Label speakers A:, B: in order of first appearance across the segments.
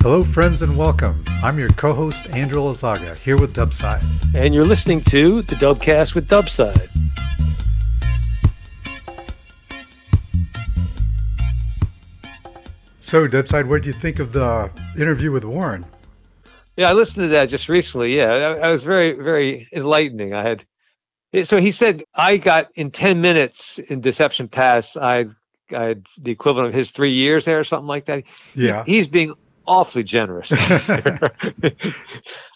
A: Hello, friends, and welcome. I'm your co host, Andrew Lazaga, here with Dubside.
B: And you're listening to the Dubcast with Dubside.
A: So, Dubside, what do you think of the interview with Warren?
B: Yeah, I listened to that just recently. Yeah, I, I was very, very enlightening. I had, so he said, I got in 10 minutes in Deception Pass, I, I had the equivalent of his three years there or something like that.
A: Yeah.
B: He, he's being awfully generous. I,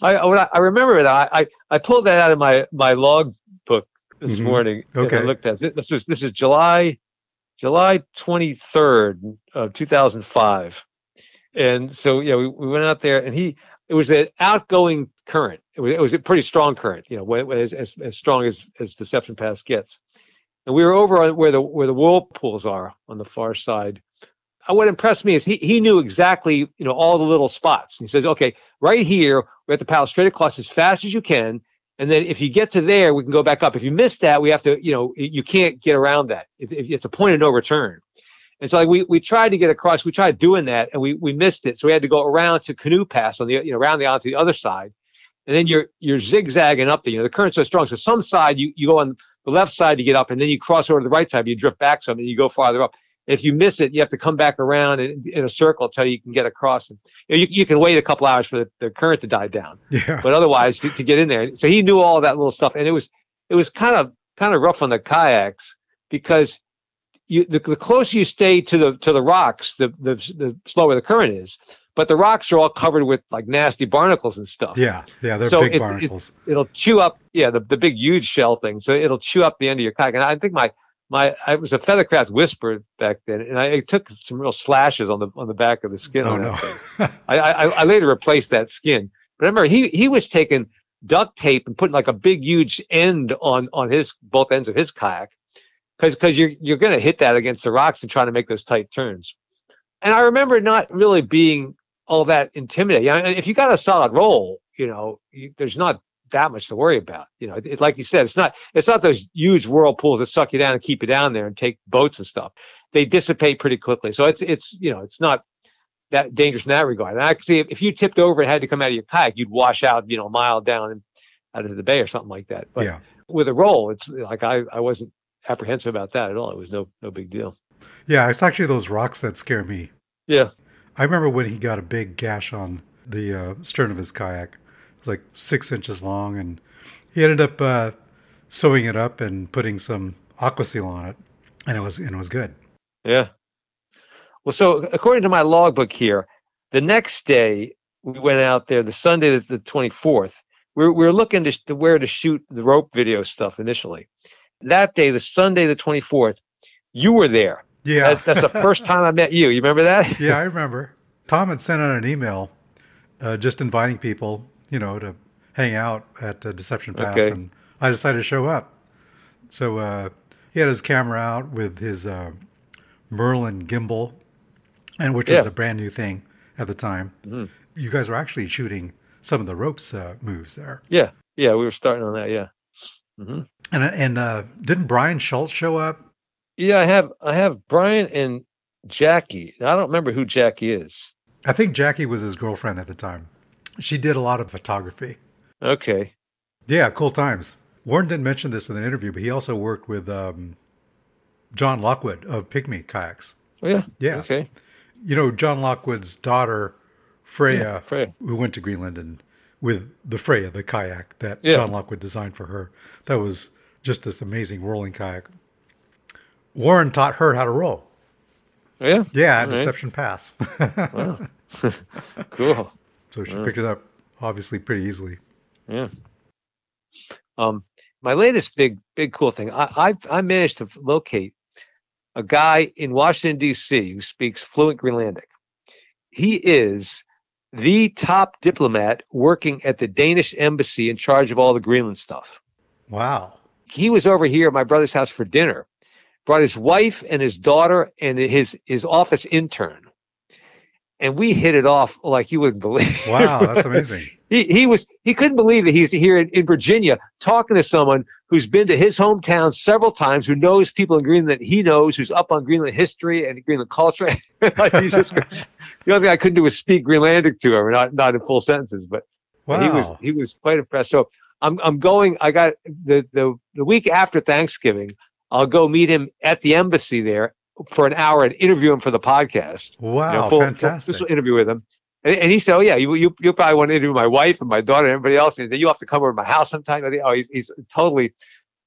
B: I, I remember that I, I pulled that out of my, my log book this
A: Mhm.
B: morning. and
A: Okay.
B: I looked at it. This is, this is July, July 23rd of 2005. And so, yeah, we, we went out there and he, it was an outgoing current. It was, it was a pretty strong current, you know, as, as, as strong as, as Deception Pass gets. And we were over where the, where the whirlpools are on the far side. What impressed me is he, he knew exactly, you know, all the little spots. He says, okay, right here, we have to paddle straight across as fast as you can. And then if you get to there, we can go back up. If you miss that, we have to, you know, you can't get around that. It's a point of no return. And so like we, we tried to get across, we tried doing that and we, we missed it. So we had to go around to canoe pass on the, you know, around the onto the other side. And then you're, you're zigzagging up there, you know, the current's so strong. So some side you, you go on the left side to get up and then you cross over to the right side, you drift back some and you go farther up. If you miss it, you have to come back around in, in a circle until you can get across. And you, know, you, you can wait a couple hours for the, the current to die down
A: Yeah.
B: but otherwise to, to get in there. So he knew all that little stuff, and it was it was kind of kind of rough on the kayaks because you the, the closer you stay to the to the rocks, the, the the slower the current is. But the rocks are all covered with like nasty barnacles and stuff.
A: Yeah. Yeah. They're
B: So
A: big
B: it- it-
A: barnacles.
B: It'll chew up, yeah, the, the big huge shell thing. So it'll chew up the end of your kayak. And I think my my I was a Feathercraft Wisper back then, and I, took some real slashes on the on the back of the skin.
A: oh,
B: on
A: no.
B: I, I, I later replaced that skin. But I remember he he was taking duct tape and putting like a big huge end on on his both ends of his kayak because because you're you're gonna hit that against the rocks and trying to make those tight turns. And I remember not really being all that intimidating. I mean, if you got a solid roll, you know, you, there's not that much to worry about. You know, it, it- like you said, it's not it's not those huge whirlpools that suck you down and keep you down there and take boats and stuff. They dissipate pretty quickly. So it's it's you know it's not that dangerous in that regard. And actually, if, if you tipped over and had to come out of your kayak, you'd wash out, you know, a mile down out into the bay or something like that. But
A: yeah.
B: with a roll, it's like I, I wasn't apprehensive about that at all. It was no no big deal.
A: Yeah. It's actually those rocks that scare me.
B: Yeah.
A: I remember when he got a big gash on the uh, stern of his kayak, like six inches long, and he ended up uh, sewing it up and putting some aqua seal on it, and it was and it was good.
B: Yeah. Well, so according to my logbook here, the next day we went out there, the Sunday, the twenty fourth. We were, we were looking to, to where to shoot the rope video stuff initially. That day, the Sunday, the twenty fourth, you were there.
A: Yeah,
B: That's, that's the first time I met you. You remember that?
A: yeah, I remember. Tom had sent out an email, uh, just inviting people, you know, to hang out at uh, Deception Pass,
B: Okay.
A: and I decided to show up. So uh, he had his camera out with his uh, Merlin gimbal, and which was a brand new thing at the time.
B: Mhm.
A: You guys were actually shooting some of the ropes uh, moves there,
B: Yeah. Yeah. We were starting on that. Yeah. hmm
A: and and uh, didn't Brian Schulz show up?
B: Yeah. I have I have Brian and Jackie. I don't remember who Jackie is.
A: I think Jackie was his girlfriend at the time. She did a lot of photography.
B: Okay.
A: Yeah, cool times. Warren didn't mention this in the interview, but he also worked with um, John Lockwood of Pygmy Kayaks.
B: Oh yeah.
A: Yeah.
B: Okay.
A: You know, John Lockwood's daughter, Freya,
B: Yeah, Freya.
A: who went to Greenland and with the Freya, the kayak that
B: Yeah.
A: John Lockwood designed for her. That was just this amazing rolling kayak. Warren taught her how to roll.
B: Oh, yeah.
A: Yeah,
B: All right.
A: Deception Pass.
B: Wow. cool.
A: So she
B: Yeah.
A: picked it up obviously pretty easily.
B: Yeah. Um, my latest big, big cool thing. I I, I managed to locate a guy in Washington D.C. who speaks fluent Greenlandic. He is the top diplomat working at the Danish embassy in charge of all the Greenland stuff.
A: Wow.
B: He was over here at my brother's house for dinner. Brought his wife and his daughter and his his office intern, and we hit it off like you wouldn't believe.
A: Wow, that's amazing.
C: he, he was he couldn't believe that he's here in, in Virginia talking to someone who's been to his hometown several times, who knows people in Greenland that he knows, who's up on Greenland history and Greenland culture. he's just the only thing I couldn't do was speak Greenlandic to him, not not in full sentences, but
A: Wow.
C: he was he was quite impressed. So I'm I'm going. I got the the the week after Thanksgiving. I'll go meet him at the embassy there for an hour and interview him for the podcast.
A: wow,
C: you know, full,
A: fantastic.
C: Full, interview with him. And, and he said, "Oh yeah, you you you probably want to interview my wife and my daughter and everybody else. And then you have to come over to my house sometime." I think, oh, he's he's totally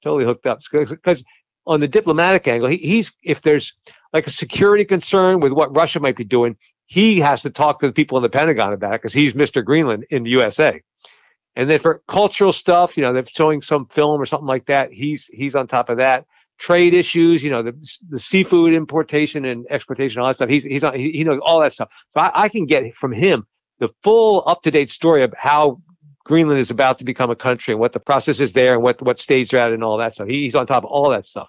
C: totally hooked up because on the diplomatic angle, he, he's if there's like a security concern with what Russia might be doing, he has to talk to the people in the Pentagon about it because he's Mr. Greenland in the USA. And then for cultural stuff, you know, they're showing some film or something like that. He's he's on top of that. Trade issues, you know, the the seafood importation and exportation, all that stuff. He's he's on. He, he knows all that stuff. So I, I can get from him the full up to date story of how Greenland is about to become a country and what the process is there and what what stage they're at and all that stuff. He, he's on top of all that stuff.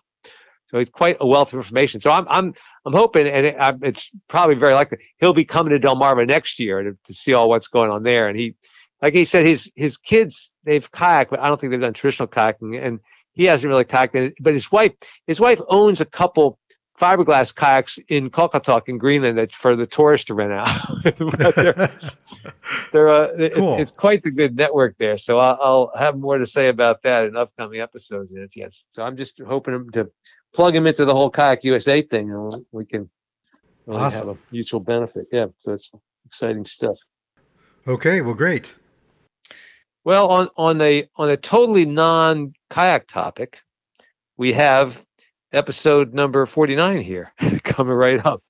C: So it's quite a wealth of information. So I'm I'm I'm hoping, and it's probably very likely he'll be coming to Delmarva next year to, to see all what's going on there. And he, like he said, his his kids they've kayaked, but I don't think they've done traditional kayaking, and he hasn't really kayaked. But his wife, his wife owns a couple fiberglass kayaks in Qaqortoq in Greenland that for the tourists to rent out. They're, they're uh, it-
A: Cool.
C: it's quite the good network there. So I'll, I'll have more to say about that in upcoming episodes. Yes, yes. So I'm just hoping to plug him into the whole Qajaq USA thing, and we can really
A: Awesome.
C: have a mutual benefit. Yeah, so it's exciting stuff.
A: Okay, well, great.
C: Well, on on a on a totally non kayak topic, we have episode number forty nine here coming right up.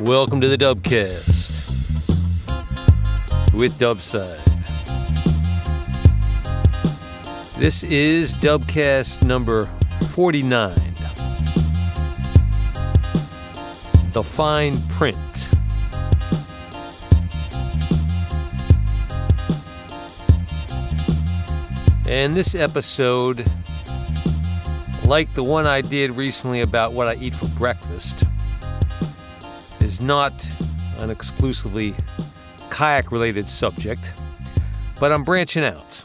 B: Welcome to the Dubcast with Dubside. This is Dubcast number 49. The Fine Print. And this episode, like the one I did recently about what I eat for breakfast, is not an exclusively kayak related subject, but I'm branching out.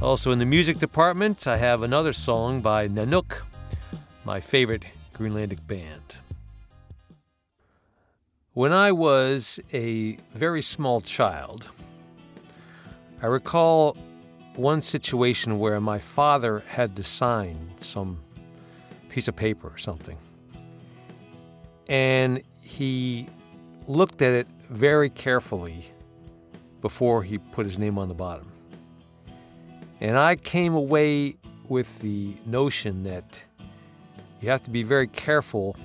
B: Also, in the music department, I have another song by Nanook, my favorite Greenlandic band. When I was a very small child, I recall one situation where my father had to sign some piece of paper or something and he looked at it very carefully before he put his name on the bottom. And I came away with the notion that you have to be very careful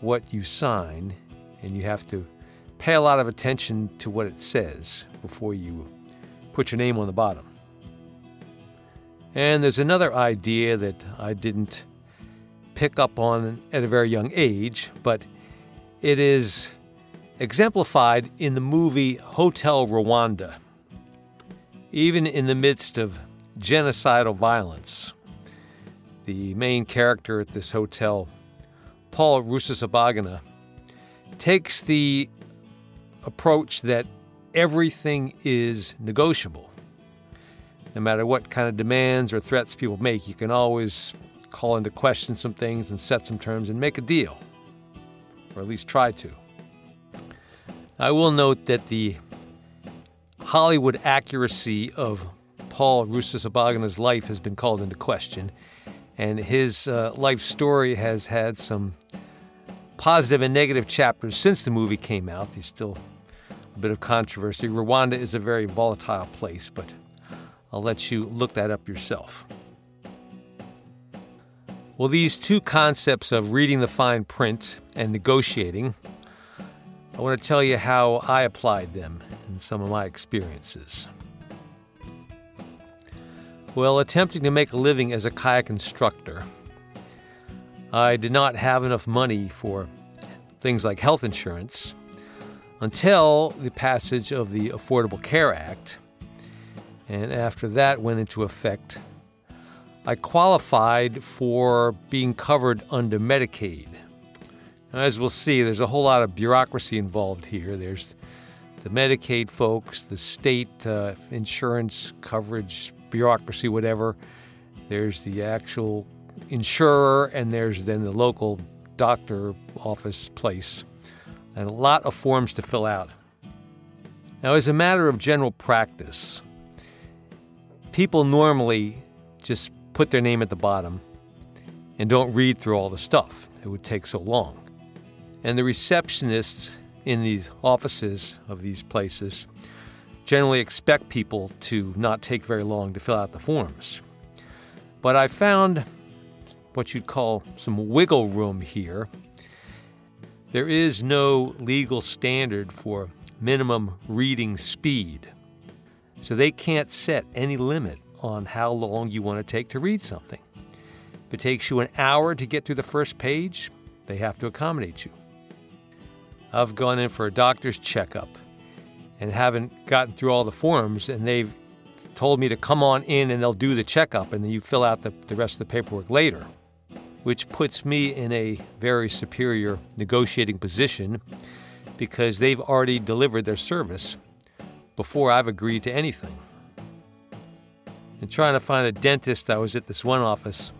B: what you sign and you have to pay a lot of attention to what it says before you put your name on the bottom. And there's another idea that I didn't pick up on at a very young age, but it is exemplified in the movie Hotel Rwanda. Even in the midst of genocidal violence, the main character at this hotel, Paul Rusesabagina, takes the approach that everything is negotiable. No matter what kind of demands or threats people make, you can always call into question some things and set some terms and make a deal, or at least try to. I will note that the Hollywood accuracy of Paul Rusesabagina's life has been called into question, and his uh, life story has had some positive and negative chapters since the movie came out. There's still a bit of controversy. Rwanda is a very volatile place, but I'll let you look that up yourself. Well, these two concepts of reading the fine print and negotiating, I want to tell you how I applied them in some of my experiences. Well, attempting to make a living as a kayak instructor, I did not have enough money for things like health insurance until the passage of the Affordable Care Act. And after that went into effect, I qualified for being covered under Medicaid. Now, as we'll see, there's a whole lot of bureaucracy involved here. There's the Medicaid folks, the state uh, insurance coverage bureaucracy, whatever. There's the actual insurer, and there's then the local doctor office place, and a lot of forms to fill out. Now, as a matter of general practice, people normally just put their name at the bottom and don't read through all the stuff. It would take so long. And the receptionists in these offices of these places generally expect people to not take very long to fill out the forms. But I found what you'd call some wiggle room here. There is no legal standard for minimum reading speed, so they can't set any limit on how long you want to take to read something. If it takes you an hour to get through the first page, they have to accommodate you. I've gone in for a doctor's checkup and haven't gotten through all the forms, and they've told me to come on in and they'll do the checkup, and then you fill out the, the rest of the paperwork later, which puts me in a very superior negotiating position because they've already delivered their service before I've agreed to anything. And trying to find a dentist, I was at this one office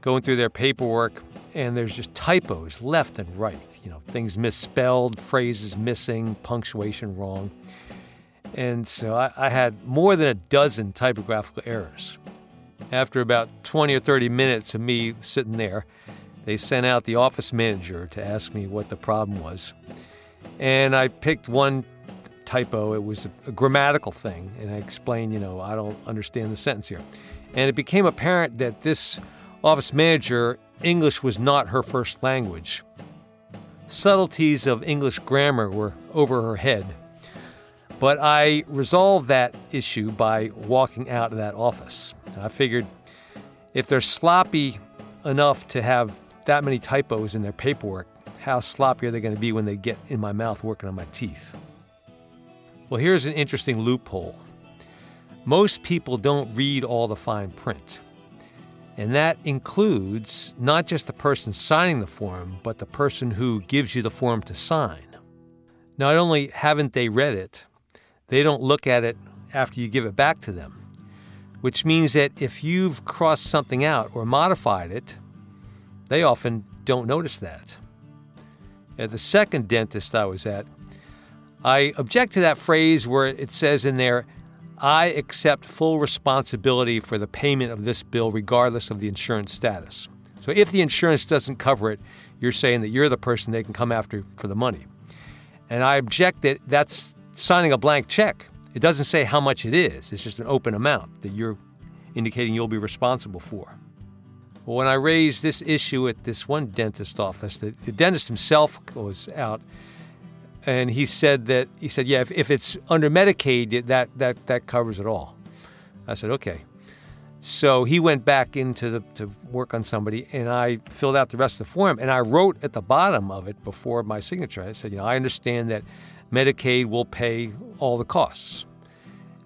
B: going through their paperwork, and there's just typos left and right you know, things misspelled, phrases missing, punctuation wrong. And so I, I, had more than a dozen typographical errors. After about 20 or 30 minutes of me sitting there, they sent out the office manager to ask me what the problem was. And I picked one typo. It was a, grammatical thing. And I explained, you know, I don't understand the sentence here. And it became apparent that this office manager, English was not her first language subtleties of English grammar were over her head. But I resolved that issue by walking out of that office. I figured if they're sloppy enough to have that many typos in their paperwork, how sloppy are they going to be when they get in my mouth working on my teeth? Well, here's an interesting loophole. Most people don't read all the fine print. And that includes not just the person signing the form, but the person who gives you the form to sign. Not only haven't they read it, they don't look at it after you give it back to them, which means that if you've crossed something out or modified it, they often don't notice that. At the second dentist I was at, I object to that phrase where it says in there, I accept full responsibility for the payment of this bill regardless of the insurance status. So if the insurance doesn't cover it, you're saying that you're the person they can come after for the money. And I object that that's signing a blank check. It doesn't say how much it is, it's just an open amount that you're indicating you'll be responsible for. Well, when I raised this issue at this one dentist office, the, the dentist himself was out and he said that he said, yeah, if, if it's under Medicaid, that that that covers it all. I said, okay. So he went back into the to work on somebody, and I filled out the rest of the form, and I wrote at the bottom of it before my signature. I said, you know, I understand that Medicaid will pay all the costs.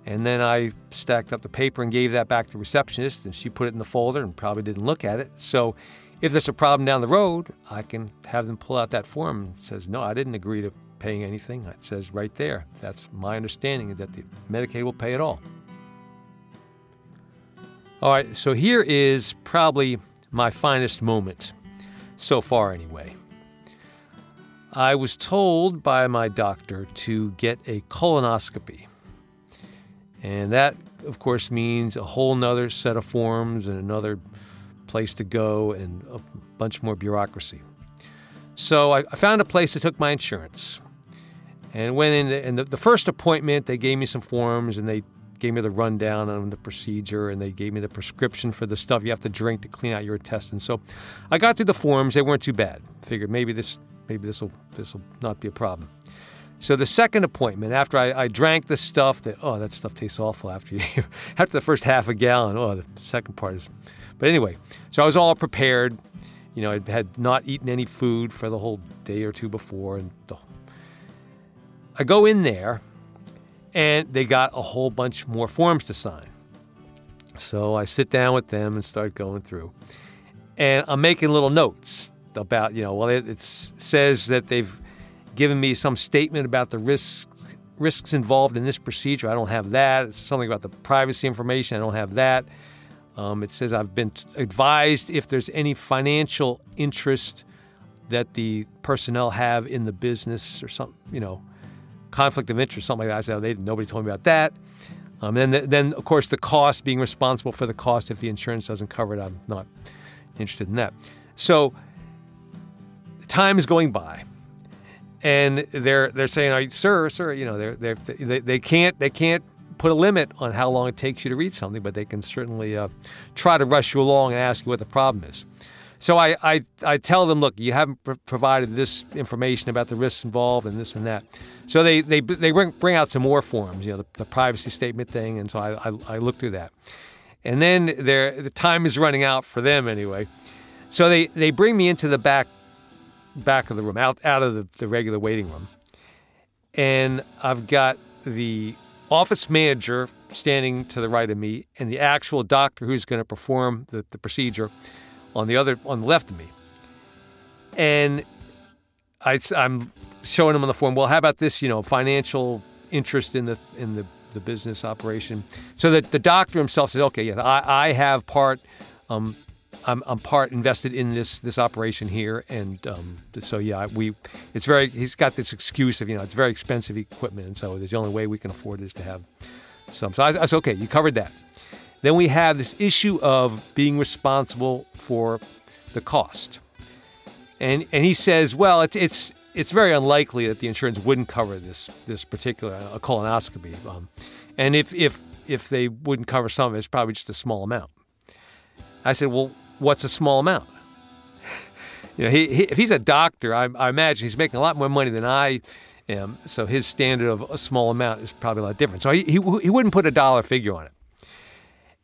B: And then I stacked up the paper and gave that back to the receptionist, and she put it in the folder and probably didn't look at it. So if there's a problem down the road, I can have them pull out that form and says, no, I didn't agree to paying anything. It says right there. That's my understanding that the Medicaid will pay it all. All right, so here is probably my finest moment so far, anyway. I was told by my doctor to get a colonoscopy. And that, of course, means a whole nother set of forms and another place to go and a bunch more bureaucracy. So I, found a place that took my insurance. And went in, and the, the first appointment, they gave me some forms and they gave me the rundown on the procedure and they gave me the prescription for the stuff you have to drink to clean out your intestines. So I got through the forms; they weren't too bad. Figured maybe this maybe this will this will not be a problem. So the second appointment, after I, I, drank the stuff that oh that stuff tastes awful after you after the first half a gallon. Oh, the second part is, but anyway, so I was all prepared. You know, I had not eaten any food for the whole day or two before, and the I go in there and they got a whole bunch more forms to sign. So I sit down with them and start going through. And I'm making little notes about, you know, well, it, says that they've given me some statement about the risks risks involved in this procedure. I don't have that. It's something about the privacy information. I don't have that. Um, it says I've been advised if there's any financial interest that the personnel have in the business or some, you know, conflict of interest, something like that. I said, oh, they, nobody told me about that. Um, and then, then, of course, the cost, being responsible for the cost if the insurance doesn't cover it, I'm not interested in that. So time is going by, and they're they're saying, "Sir, sir, you know, they're, they're, they they can't they can't put a limit on how long it takes you to read something, but they can certainly uh, try to rush you along and ask you what the problem is." So I, I, I tell them, look, you haven't pr- provided this information about the risks involved and this and that. So they, they, they bring, bring out some more forms, you know, the, the privacy statement thing. And so I, I, I look through that. And then the time is running out for them anyway. So they, they bring me into the back back of the room, out, out of the, the regular waiting room. And I've got the office manager standing to the right of me and the actual doctor who's going to perform the, the procedure on the other on the left of me. And I, I'm showing him on the form. Well, how about this? You know, financial interest in the in the, the business operation. So that the doctor himself says, okay, yeah, I, I have part. Um, I'm, I'm part invested in this this operation here, and um, so yeah, we it's very he's got this excuse of you know it's very expensive equipment, and so the only way we can afford is to have some. So I, I said, okay, you covered that. Then we have this issue of being responsible for the cost. And, and he says, well, it's, it's, it's very unlikely that the insurance wouldn't cover this, this particular uh, colonoscopy. Um, and if, if, if they wouldn't cover some of it, it's probably just a small amount. I said, well, what's a small amount? you know, he, he, if he's a doctor, I, I imagine he's making a lot more money than I am. So his standard of a small amount is probably a lot different. So he, he, he wouldn't put a dollar figure on it.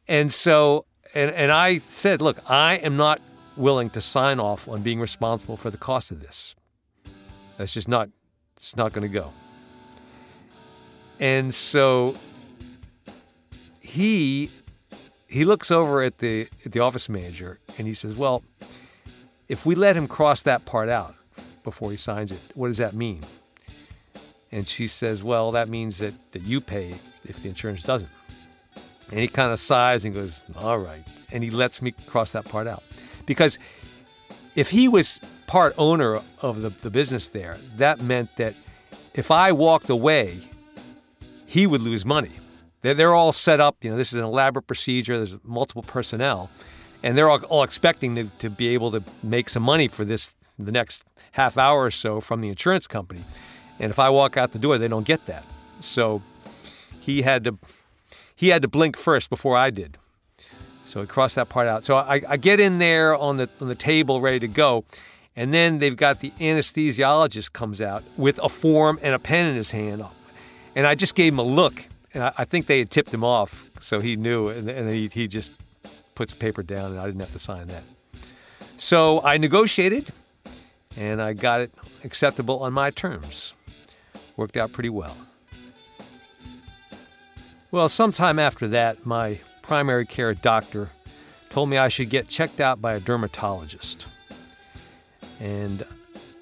B: And so, and, and I said, look, I am not willing to sign off on being responsible for the cost of this. That's just not, it's not going to go. And so he he looks over at the at the office manager and he says, "Well, if we let him cross that part out before he signs it, what does that mean?" And she says, "Well, that means that that you pay if the insurance doesn't." And he kind of sighs and goes, All right. And he lets me cross that part out. Because if he was part owner of the, the business there, that meant that if I walked away, he would lose money. They're, they're all set up. You know, this is an elaborate procedure, there's multiple personnel, and they're all, all expecting to, to be able to make some money for this the next half hour or so from the insurance company. And if I walk out the door, they don't get that. So he had to he had to blink first before I did. So he crossed that part out. So I, I get in there on the on the table ready to go, and then they've got the anesthesiologist comes out with a form and a pen in his hand, and I just gave him a look, and I, I think they had tipped him off, so he knew, and, and he, he just puts the paper down, and I didn't have to sign that. So I negotiated, and I got it acceptable on my terms. Worked out pretty well. Well, sometime after that, my primary care doctor told me I should get checked out by a dermatologist. And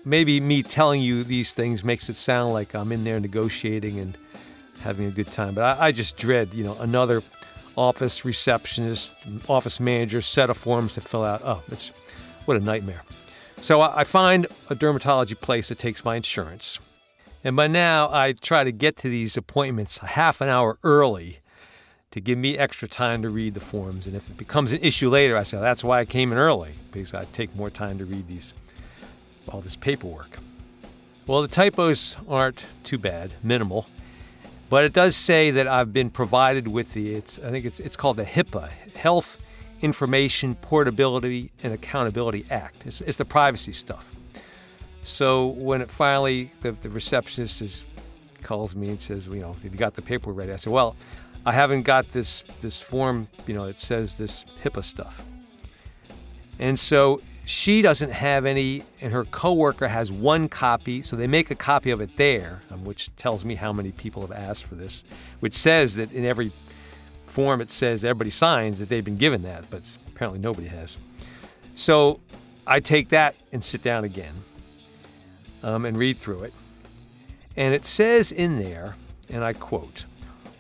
B: maybe me telling you these things makes it sound like I'm in there negotiating and having a good time, but I, I just dread, you know, another office receptionist, office manager set of forms to fill out. Oh, it's what a nightmare. So I, I find a dermatology place that takes my insurance. And by now, I try to get to these appointments half an hour early to give me extra time to read the forms. And if it becomes an issue later, I say, that's why I came in early, because I take more time to read these, all this paperwork. Well, the typos aren't too bad, minimal. But it does say that I've been provided with the, it's, I think it's, it's called the HIPAA, Health Information Portability and Accountability Act. It's, it's the privacy stuff. So when it finally, the, the receptionist is, calls me and says, you know, have you got the paperwork ready? I said, well, I haven't got this this form, you know, it says this HIPAA stuff. And so she doesn't have any, and her coworker has one copy, so they make a copy of it there, um, which tells me how many people have asked for this, which says that in every form it says everybody signs that they've been given that, but apparently nobody has. So I take that and sit down again um, and read through it. And it says in there, and I quote,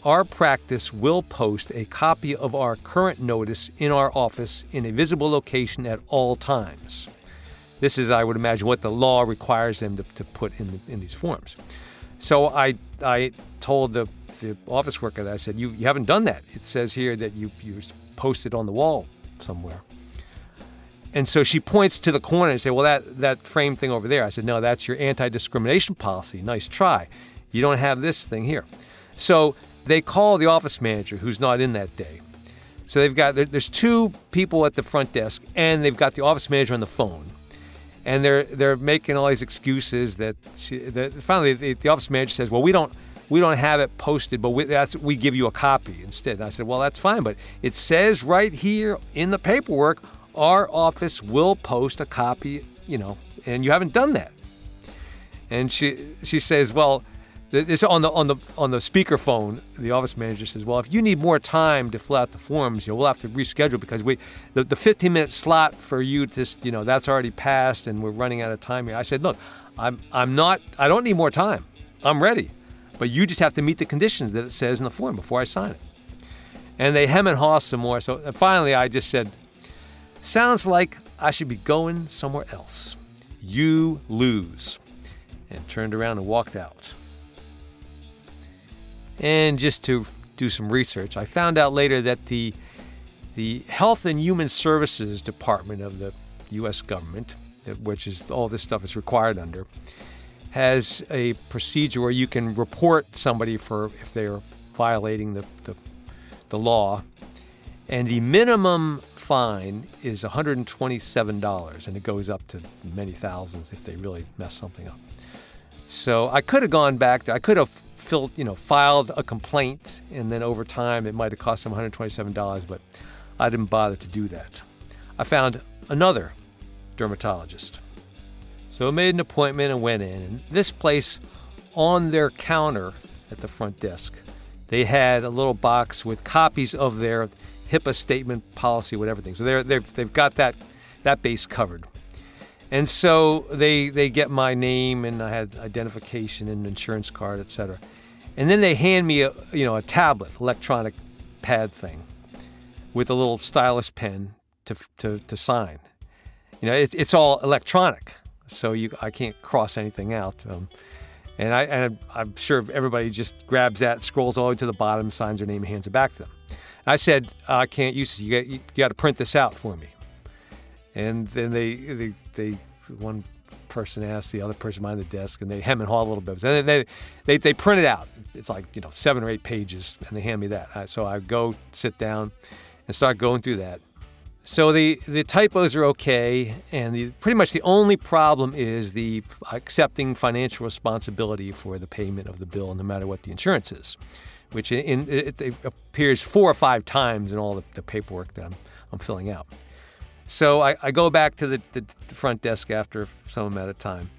B: our practice will post a copy of our current notice in our office in a visible location at all times. This is, I would imagine, what the law requires them to, to put in, the, in these forms. So I, I told the, the office worker that I said, you, you haven't done that. It says here that you, you posted on the wall somewhere. And so she points to the corner and say, "Well, that that frame thing over there." I said, "No, that's your anti-discrimination policy. Nice try. You don't have this thing here." So they call the office manager, who's not in that day. So they've got there's two people at the front desk, and they've got the office manager on the phone, and they're they're making all these excuses that, she, that finally the, the, office manager says, "Well, we don't." We don't have it posted, but we, that's we give you a copy instead. And I said, "Well, that's fine, but it says right here in the paperwork our office will post a copy, you know, and you haven't done that. And she she says, well, it's on the on the on the speakerphone. The office manager says, "Well, if you need more time to fill out the forms, you know, we'll have to reschedule because we the, the 15 minute slot for you to you know that's already passed and we're running out of time here." I said, "Look, I'm I'm not I don't need more time. I'm ready, but you just have to meet the conditions that it says in the form before I sign it." And they hem and haw some more. So finally, I just said, Sounds like I should be going somewhere else. You lose. And turned around and walked out. And just to do some research, I found out later that the the Health and Human Services Department of the U.S. government, uh, which is all this stuff is required under, has a procedure where you can report somebody for if they're violating the, the, the law. And the minimum fine is $127, and it goes up to many thousands if they really mess something up. So I could have gone back. To, I could have filled, you know, filed a complaint, and then over time it might have cost them $127, but I didn't bother to do that. I found another dermatologist. So I made an appointment and went in. And this place, on their counter at the front desk, they had a little box with copies of their HIPAA statement, policy, whatever thing. So they're, they're, they've got that, that base covered. And so they, they get my name and I had identification and insurance card, etc. And then they hand me a, you know, a tablet, electronic pad thing with a little stylus pen to, to, to sign. You know, it, it's all electronic, so you, I can't cross anything out. Um, and, I, and I'm sure everybody just grabs that, scrolls all the way to the bottom, signs their name, and hands it back to them. I said, I can't use this. You got, you got to print this out for me. And then they, they, they, one person asks the other person behind the desk, and they hem and haw a little bit. And they, they, they print it out. It's like you know seven or eight pages, and they hand me that. So I go sit down and start going through that. So the, the typos are okay, and the, pretty much the only problem is the accepting financial responsibility for the payment of the bill, no matter what the insurance is which in, it, it, appears four or five times in all the, the paperwork that I'm, I'm filling out. So I, I go back to the, the, the, front desk after some amount of time,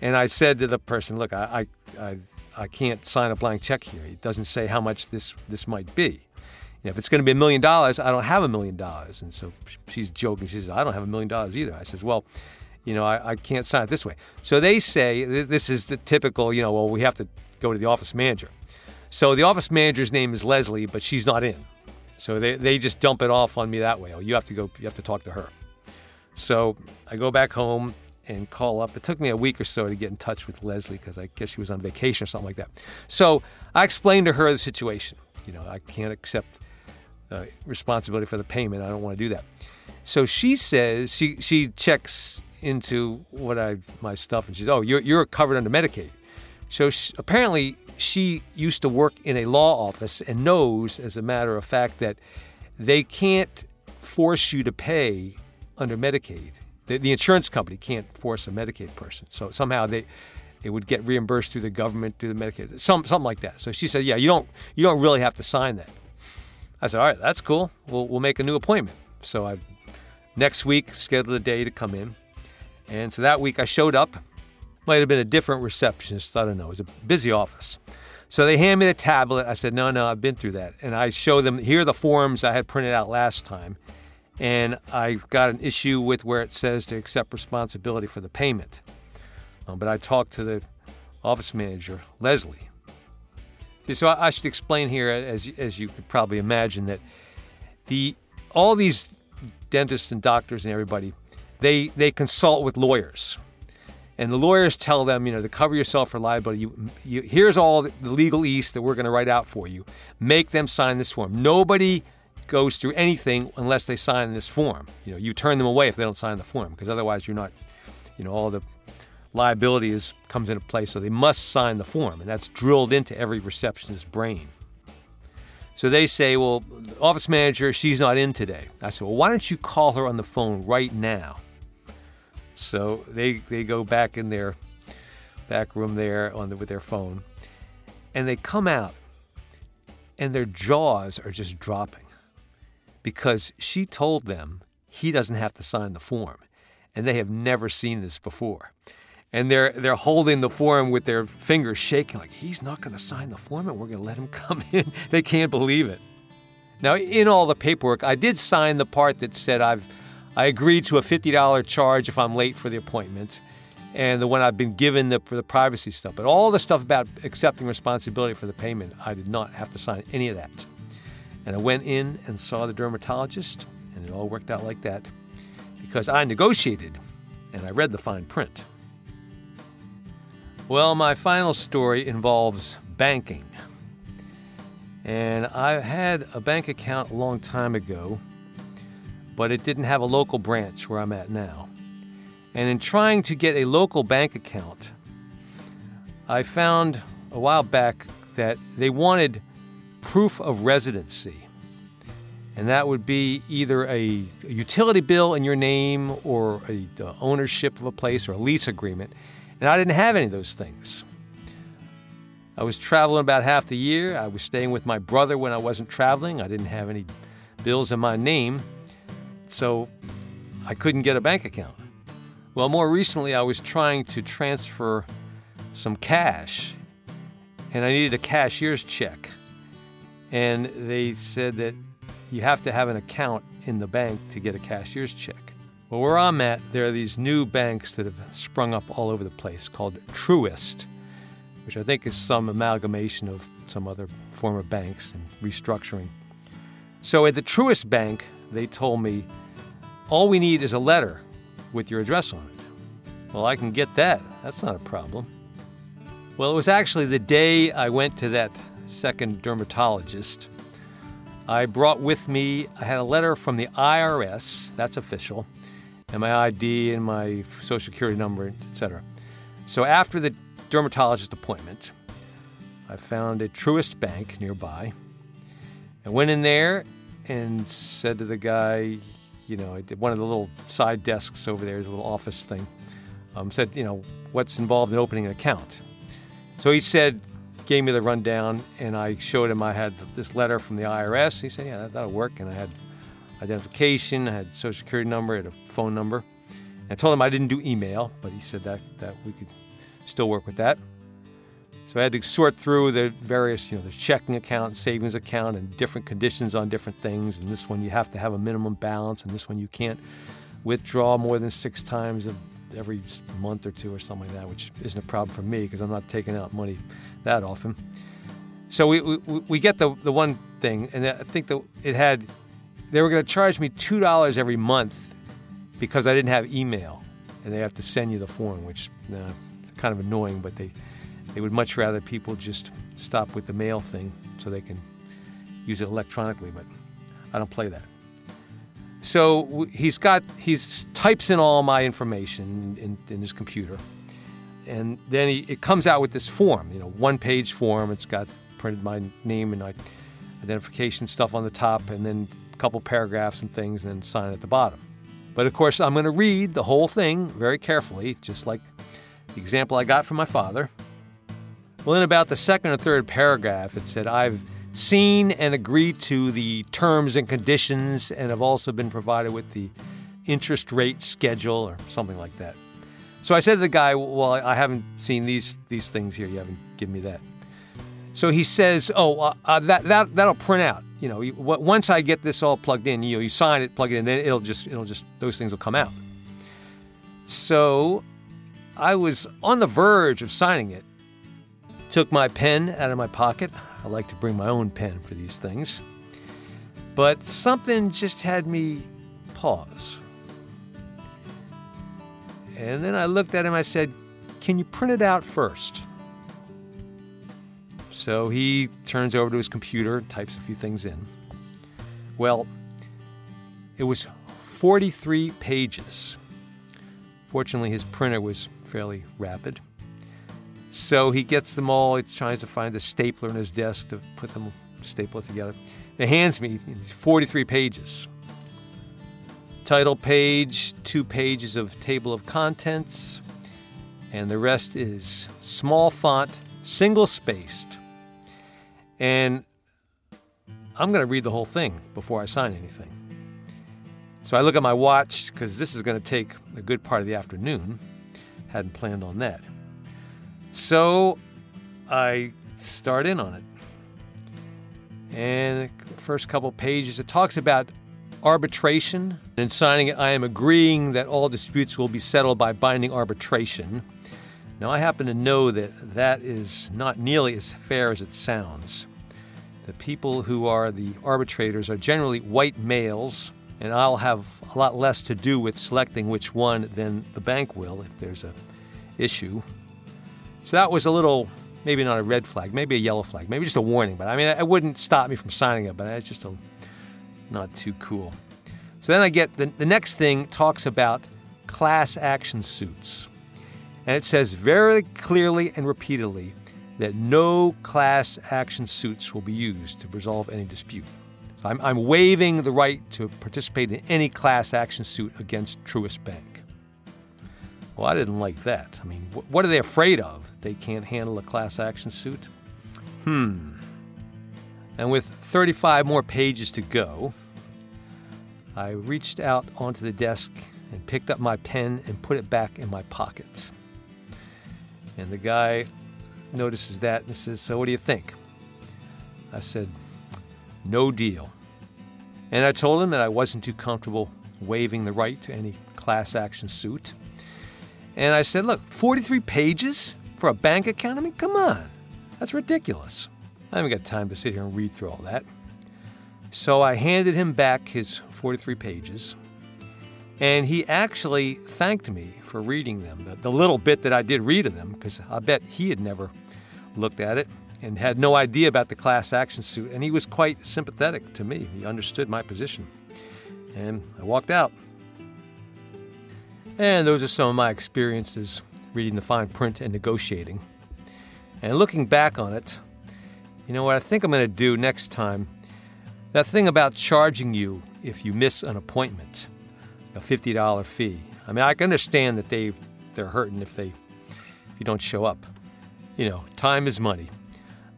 B: and I said to the person, "Look, I, I, I, I can't sign a blank check here. It doesn't say how much this this might be. You know, if it's going to be a million dollars, I don't have a million dollars." And so she's joking. She says, "I don't have a million dollars either." I says, "Well." You know, I, I can't sign it this way. So they say this is the typical, you know, well, we have to go to the office manager. So the office manager's name is Leslie, but she's not in. So they, they just dump it off on me that way. Oh, you have to go, you have to talk to her. So I go back home and call up. It took me a week or so to get in touch with Leslie because I guess she was on vacation or something like that. So I explained to her the situation. You know, I can't accept uh, responsibility for the payment. I don't want to do that. So she says she she checks into what I my stuff and she's oh you're you're covered under Medicaid. So she, apparently she used to work in a law office and knows, as a matter of fact, that they can't force you to pay under Medicaid. The, the insurance company can't force a Medicaid person. So somehow they it would get reimbursed through the government, through the Medicaid, some, something like that. So she said, "Yeah, you don't you don't really have to sign that." I said, "All right, that's cool. We'll we'll make a new appointment." So I next week scheduled a day to come in, and so that week I showed up. Might have been a different receptionist. I don't know. It was a busy office. So they hand me the tablet. I said, no, no, I've been through that. And I show them, here are the forms I had printed out last time. And I've got an issue with where it says to accept responsibility for the payment. Um, but I talked to the office manager, Leslie. So I should explain here, as, as you could probably imagine, that the all these dentists and doctors and everybody, they, they consult with lawyers and the lawyers tell them, you know, to cover yourself for liability, you, you, here's all the legal east that we're going to write out for you. Make them sign this form. Nobody goes through anything unless they sign this form. You know, you turn them away if they don't sign the form because otherwise you're not, you know, all the liability is comes into play. So they must sign the form, and that's drilled into every receptionist's brain. So they say, well, office manager, she's not in today. I said, well, why don't you call her on the phone right now? So they they go back in their back room there on the, with their phone, and they come out, and their jaws are just dropping because she told them he doesn't have to sign the form, and they have never seen this before. And they're they're holding the form with their fingers shaking, like he's not going to sign the form, and we're going to let him come in. they can't believe it. Now, in all the paperwork, I did sign the part that said I've I agreed to a $50 charge if I'm late for the appointment and the one I've been given the, for the privacy stuff. But all the stuff about accepting responsibility for the payment, I did not have to sign any of that. And I went in and saw the dermatologist, and it all worked out like that because I negotiated and I read the fine print. Well, my final story involves banking. And I had a bank account a long time ago but it didn't have a local branch where I'm at now. And in trying to get a local bank account, I found a while back that they wanted proof of residency. And that would be either a, utility bill in your name or a ownership of a place or a lease agreement. And I didn't have any of those things. I was traveling about half the year. I was staying with my brother when I wasn't traveling. I didn't have any bills in my name so I couldn't get a bank account. Well, more recently, I was trying to transfer some cash, and I needed a cashier's check. And they said that you have to have an account in the bank to get a cashier's check. Well, where I'm at, there are these new banks that have sprung up all over the place called Truist, which I think is some amalgamation of some other former banks and restructuring. So at the Truist Bank, they told me all we need is a letter with your address on it. Well, I can get that. That's not a problem. Well, it was actually the day I went to that second dermatologist. I brought with me, I had a letter from the IRS, that's official, and my ID and my social security number, etc. So after the dermatologist appointment, I found a Truist Bank nearby. I went in there and said to the guy, you know, one of the little side desks over there, a little office thing, um, said, you know, what's involved in opening an account. So he said, gave me the rundown, and I showed him I had this letter from the IRS. He said, yeah, that, will work. And I had identification, I had social security number, I had a phone number. And I told him I didn't do email, but he said that, that we could still work with that. So I had to sort through the various, you know, the checking account, savings account, and different conditions on different things. And this one you have to have a minimum balance, and this one you can't withdraw more than six times every month or two or something like that, which isn't a problem for me because I'm not taking out money that often. So we, we, we get the, the one thing, and I think that it had, they were going to charge me $2 every month because I didn't have email, and they have to send you the form, which it's kind of annoying, but they they would much rather people just stop with the mail thing so they can use it electronically, but I don't play that. So he's got he's types in all my information in, in his computer, and then he, it comes out with this form, you know, one page form. It's got printed my name and identification stuff on the top, and then a couple paragraphs and things, and then sign at the bottom. But of course, I'm going to read the whole thing very carefully, just like the example I got from my father. Well, in about the second or third paragraph, it said, I've seen and agreed to the terms and conditions and have also been provided with the interest rate schedule or something like that. So I said to the guy, Well, I haven't seen these, these things here. You haven't given me that. So he says, "Oh, uh, uh, that that that'll print out. You know, you, w- once I get this all plugged in, you know, you sign it, plug it in, then it'll just it'll just those things will come out." So I was on the verge of signing it. Took my pen out of my pocket. I like to bring my own pen for these things. But something just had me pause. And then I looked at him, I said, Can you print it out first? So he turns over to his computer, types a few things in. Well, it was 43 pages. Fortunately, his printer was fairly rapid. So he gets them all. He tries to find a stapler in his desk to put them, staple it together. He hands me 43 pages. Title page, two pages of table of contents, and the rest is small font, single spaced. And I'm going to read the whole thing before I sign anything. So I look at my watch because this is going to take a good part of the afternoon. Hadn't planned on that. So I start in on it. And first couple pages, it talks about arbitration. In signing it, I am agreeing that all disputes will be settled by binding arbitration. Now, I happen to know that that is not nearly as fair as it sounds. The people who are the arbitrators are generally white males, and I'll have a lot less to do with selecting which one than the bank will if there's a issue. So that was a little, maybe not a red flag, maybe a yellow flag, maybe just a warning. But I mean, it wouldn't stop me from signing it, but it's just a, not too cool. So then I get the, the next thing talks about class action suits. And it says very clearly and repeatedly that no class action suits will be used to resolve any dispute. I'm, I'm waiving the right to participate in any class action suit against Truist Bank. Well, I didn't like that. I mean, wh- what are they afraid of? They can't handle a class action suit? Hmm. And with 35 more pages to go, I reached out onto the desk and picked up my pen and put it back in my pocket. And the guy notices that and says, So what do you think? I said, No deal. And I told him that I wasn't too comfortable waiving the right to any class action suit. And I said, Look, 43 pages for a bank account? I mean, come on. That's ridiculous. I haven't got time to sit here and read through all that. So I handed him back his 43 pages. And he actually thanked me for reading them, the, the little bit that I did read of them, because I bet he had never looked at it and had no idea about the class action suit. And he was quite sympathetic to me. He understood my position. And I walked out. And those are some of my experiences reading the fine print and negotiating. And looking back on it, you know what I think I'm going to do next time? That thing about charging you if you miss an appointment, a $50 fee. I mean, I can understand that they they're hurting if they if you don't show up. You know, time is money.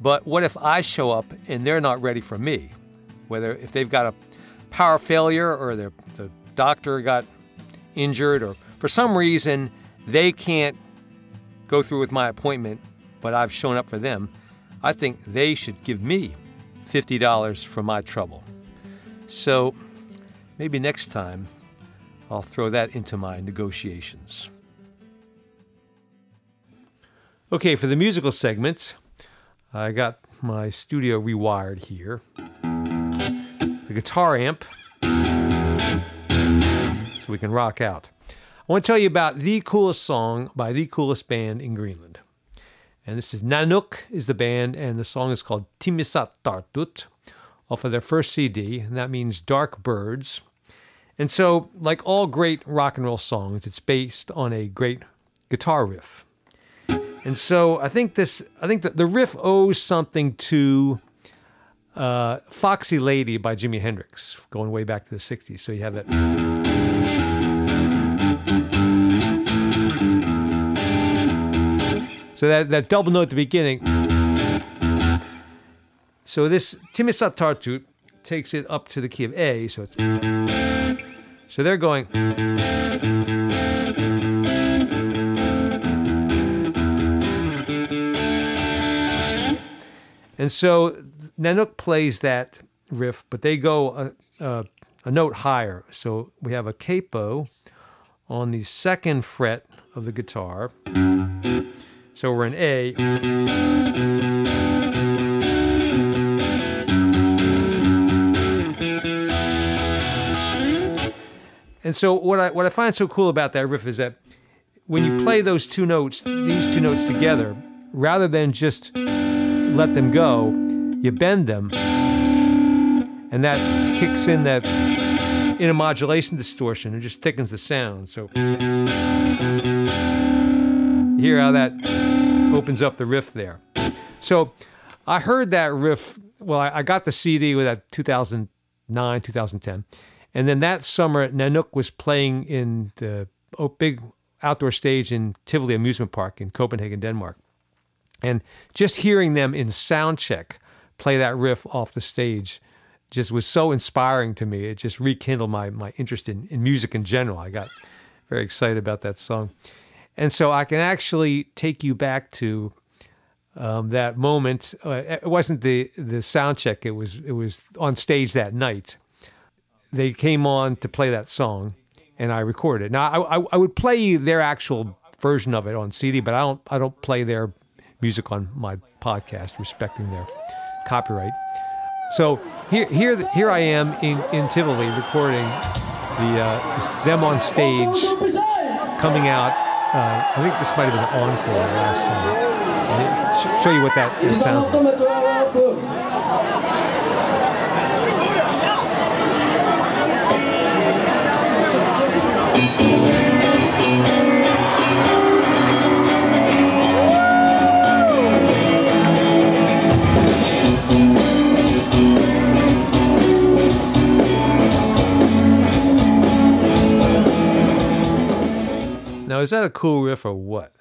B: But what if I show up and they're not ready for me? Whether if they've got a power failure or the doctor got injured or for some reason they can't go through with my appointment, but I've shown up for them, I think they should give me $50 for my trouble. So maybe next time I'll throw that into my negotiations. Okay, for the musical segment, I got my studio rewired here. The guitar amp, so we can rock out. I want to tell you about the coolest song by the coolest band in Greenland. And this is Nanook is the band, and the song is called Timmissat Taartut off of their first CD, and that means Dark Birds. And so, like all great rock and roll songs, it's based on a great guitar riff. And so I think this, I think that the riff owes something to uh, Foxy Lady by Jimi Hendrix, going way back to the 60s. So you have that. So that, that double note at the beginning. So this Timmissat Taartut takes it up to the key of A. So it's. So they're going. And so Nanook plays that riff, but they go a, a, a note higher. So we have a capo on the second fret of the guitar. So we're in A. And so what I what I find so cool about that riff is that when you play those two notes, these two notes together, rather than just let them go, you bend them, and that kicks in that intermodulation distortion and just thickens the sound. So hear how that opens up the riff there. So I heard that riff. Well, I, I got the CD with that 2009, 2010. And then that summer, Nanook was playing in the big outdoor stage in Tivoli Amusement Park in Copenhagen, Denmark. And just hearing them in sound check play that riff off the stage just was so inspiring to me. It just rekindled my, my interest in, in music in general. I got very excited about that song. And so I can actually take you back to um, that moment. Uh, it wasn't the, the sound check, it was, it was on stage that night they came on to play that song, and I recorded. It. Now I, I, I would play their actual version of it on CD, but I don't I don't play their music on my podcast, respecting their copyright. So here here here I am in in Tivoli recording the uh, them on stage coming out. Uh, I think this might have been encore last it, show you what that sounds like. Is that a cool riff or what?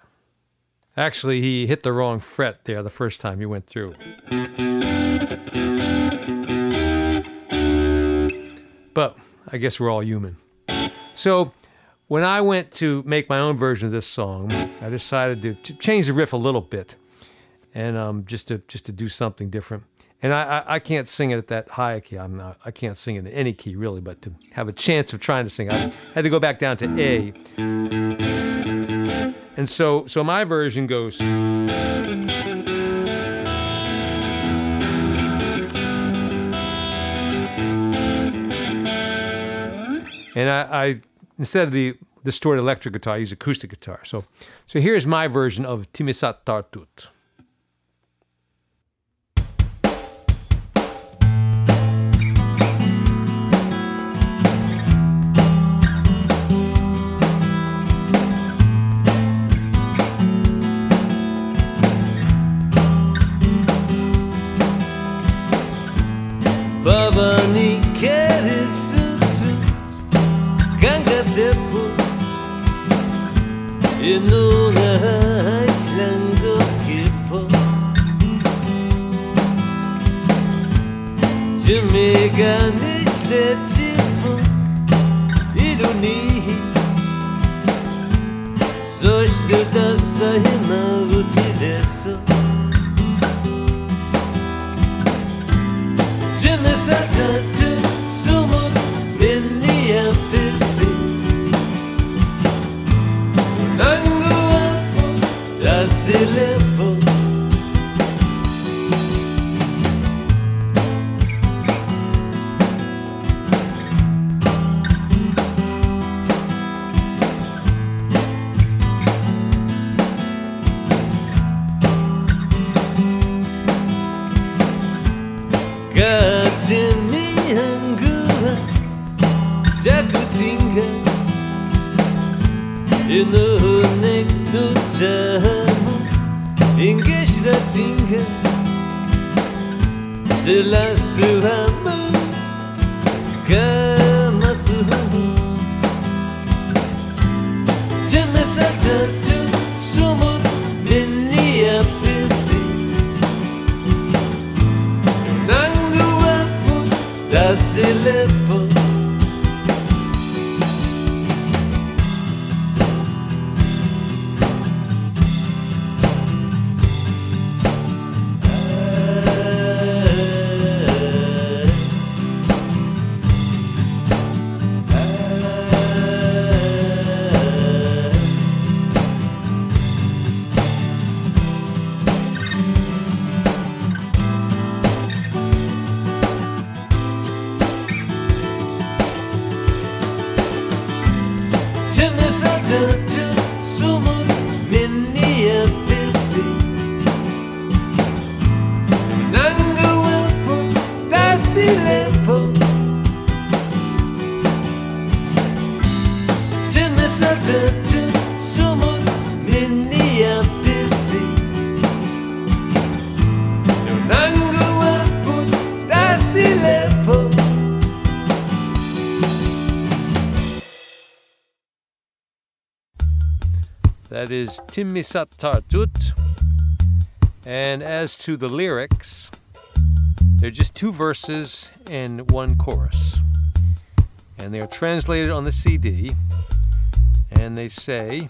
B: Actually, he hit the wrong fret there the first time he went through. But I guess we're all human. So, when I went to make my own version of this song, I decided to, to change the riff a little bit, and um, just to just to do something different. And I, I, I, can't sing it at that high key. I'm not. I can't sing it in any key really, but to have a chance of trying to sing, I had to go back down to A. And so so my version goes. And I, I instead of the distorted electric guitar, I use acoustic guitar. So, so here's my version of Timmissat Taartut.
D: te put În una lângă chipă Ce mega nici de tipă Ironii Să-și gâta să-i mă utile să Ce ne s-a live.
B: That is Timmissat Taartut. And as to the lyrics, they're just two verses and one chorus. And they are translated on the CD. And they say,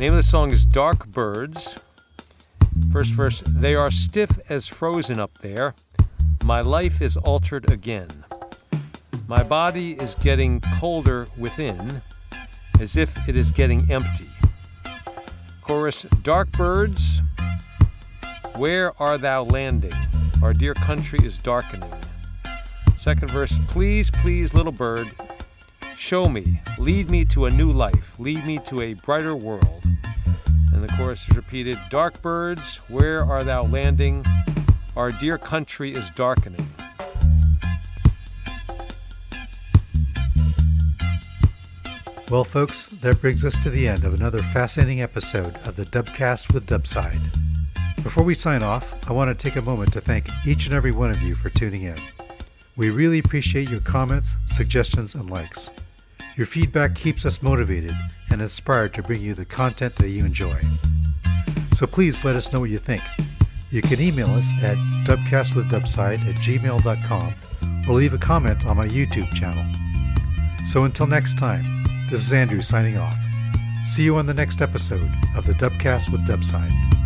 B: name of the song is Dark Birds. First verse, they are stiff as frozen up there. My life is altered again. My body is getting colder within as if it is getting empty. Chorus Dark birds, where are thou landing? Our dear country is darkening. Second verse Please, please, little bird, show me, lead me to a new life, lead me to a brighter world. And the chorus is repeated Dark birds, where are thou landing? Our dear country is darkening.
A: Well, folks, that brings us to the end of another fascinating episode of the Dubcast with Dubside. Before we sign off, I want to take a moment to thank each and every one of you for tuning in. We really appreciate your comments, suggestions, and likes. Your feedback keeps us motivated and inspired to bring you the content that you enjoy. So please let us know what you think. You can email us at dubcastwithdubside at gmail.com or leave a comment on my YouTube channel. So until next time, this is Andrew signing off. See you on the next episode of the Dubcast with Dubside.